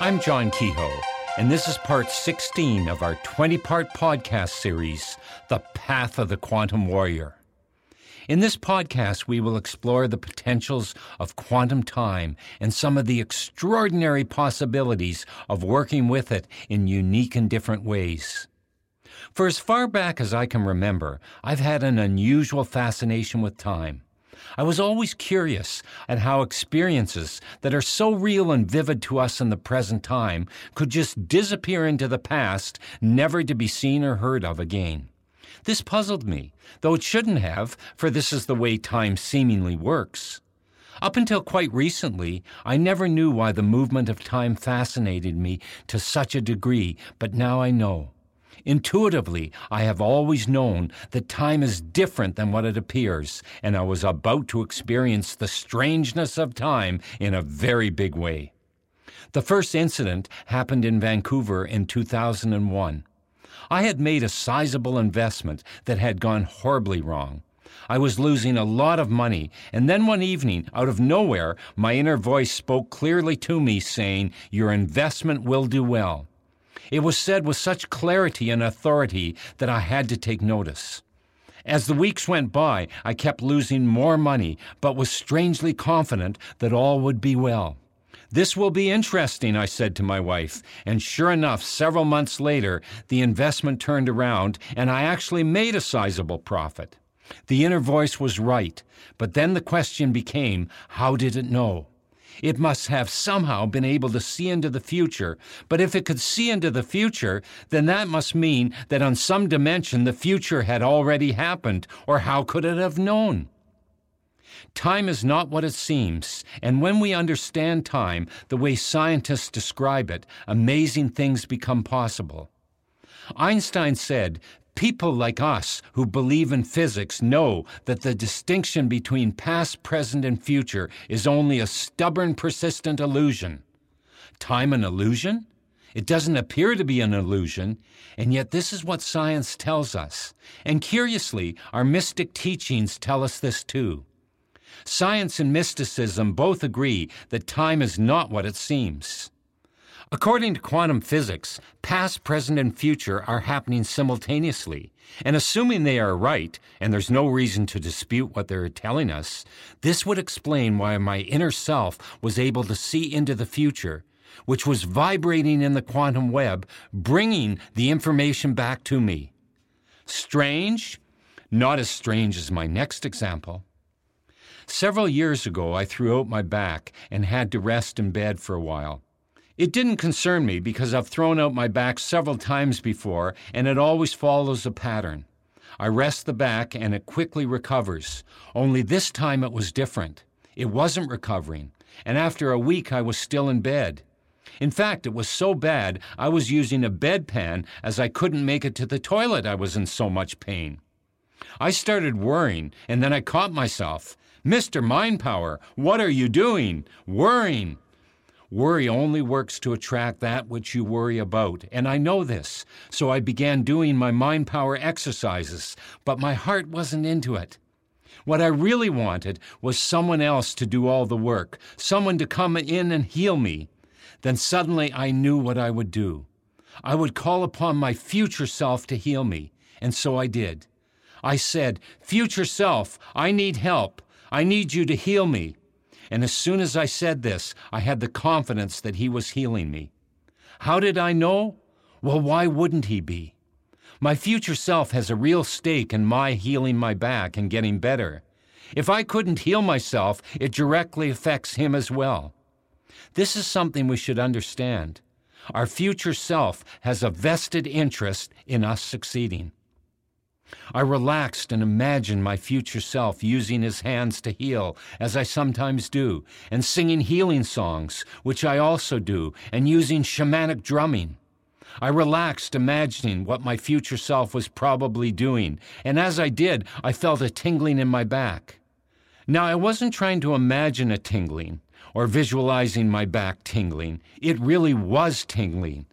I'm John Kehoe, and this is part 16 of our 20 part podcast series, The Path of the Quantum Warrior. In this podcast, we will explore the potentials of quantum time and some of the extraordinary possibilities of working with it in unique and different ways. For as far back as I can remember, I've had an unusual fascination with time. I was always curious at how experiences that are so real and vivid to us in the present time could just disappear into the past, never to be seen or heard of again. This puzzled me, though it shouldn't have, for this is the way time seemingly works. Up until quite recently, I never knew why the movement of time fascinated me to such a degree, but now I know. Intuitively, I have always known that time is different than what it appears, and I was about to experience the strangeness of time in a very big way. The first incident happened in Vancouver in 2001. I had made a sizable investment that had gone horribly wrong. I was losing a lot of money, and then one evening, out of nowhere, my inner voice spoke clearly to me, saying, Your investment will do well. It was said with such clarity and authority that I had to take notice. As the weeks went by, I kept losing more money, but was strangely confident that all would be well. This will be interesting, I said to my wife, and sure enough, several months later, the investment turned around and I actually made a sizable profit. The inner voice was right, but then the question became how did it know? It must have somehow been able to see into the future. But if it could see into the future, then that must mean that on some dimension the future had already happened, or how could it have known? Time is not what it seems, and when we understand time the way scientists describe it, amazing things become possible. Einstein said, People like us who believe in physics know that the distinction between past, present, and future is only a stubborn, persistent illusion. Time an illusion? It doesn't appear to be an illusion, and yet this is what science tells us. And curiously, our mystic teachings tell us this too. Science and mysticism both agree that time is not what it seems. According to quantum physics, past, present, and future are happening simultaneously. And assuming they are right, and there's no reason to dispute what they're telling us, this would explain why my inner self was able to see into the future, which was vibrating in the quantum web, bringing the information back to me. Strange? Not as strange as my next example. Several years ago, I threw out my back and had to rest in bed for a while. It didn't concern me because I've thrown out my back several times before and it always follows a pattern. I rest the back and it quickly recovers. Only this time it was different. It wasn't recovering, and after a week I was still in bed. In fact, it was so bad I was using a bedpan as I couldn't make it to the toilet. I was in so much pain. I started worrying, and then I caught myself. Mr. Mind Power, what are you doing? Worrying. Worry only works to attract that which you worry about, and I know this, so I began doing my mind power exercises, but my heart wasn't into it. What I really wanted was someone else to do all the work, someone to come in and heal me. Then suddenly I knew what I would do. I would call upon my future self to heal me, and so I did. I said, Future self, I need help. I need you to heal me. And as soon as I said this, I had the confidence that he was healing me. How did I know? Well, why wouldn't he be? My future self has a real stake in my healing my back and getting better. If I couldn't heal myself, it directly affects him as well. This is something we should understand. Our future self has a vested interest in us succeeding. I relaxed and imagined my future self using his hands to heal, as I sometimes do, and singing healing songs, which I also do, and using shamanic drumming. I relaxed, imagining what my future self was probably doing, and as I did, I felt a tingling in my back. Now, I wasn't trying to imagine a tingling or visualizing my back tingling. It really was tingling.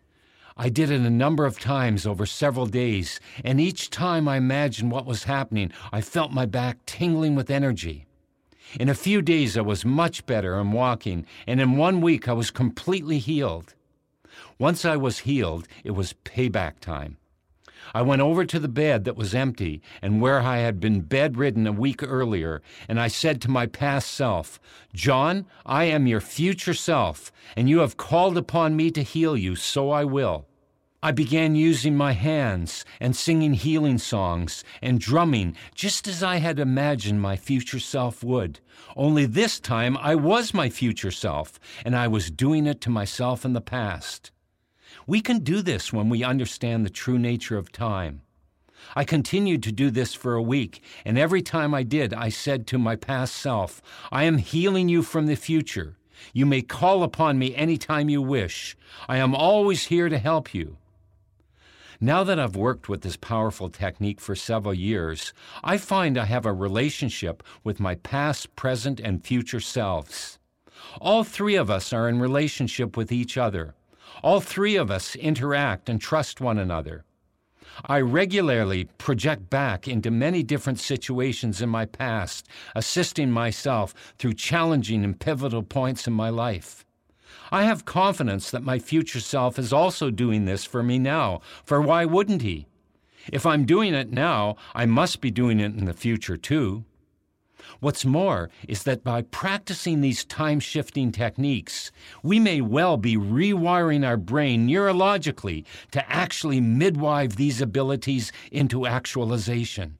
I did it a number of times over several days, and each time I imagined what was happening, I felt my back tingling with energy. In a few days, I was much better and walking, and in one week, I was completely healed. Once I was healed, it was payback time. I went over to the bed that was empty and where I had been bedridden a week earlier, and I said to my past self, John, I am your future self, and you have called upon me to heal you, so I will. I began using my hands and singing healing songs and drumming just as I had imagined my future self would. Only this time I was my future self, and I was doing it to myself in the past. We can do this when we understand the true nature of time. I continued to do this for a week, and every time I did, I said to my past self, I am healing you from the future. You may call upon me anytime you wish. I am always here to help you. Now that I've worked with this powerful technique for several years, I find I have a relationship with my past, present, and future selves. All three of us are in relationship with each other. All three of us interact and trust one another. I regularly project back into many different situations in my past, assisting myself through challenging and pivotal points in my life. I have confidence that my future self is also doing this for me now, for why wouldn't he? If I'm doing it now, I must be doing it in the future too. What's more is that by practicing these time shifting techniques, we may well be rewiring our brain neurologically to actually midwife these abilities into actualization.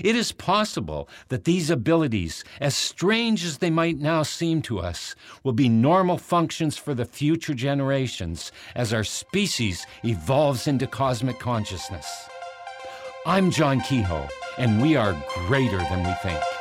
It is possible that these abilities, as strange as they might now seem to us, will be normal functions for the future generations as our species evolves into cosmic consciousness. I'm John Kehoe, and we are greater than we think.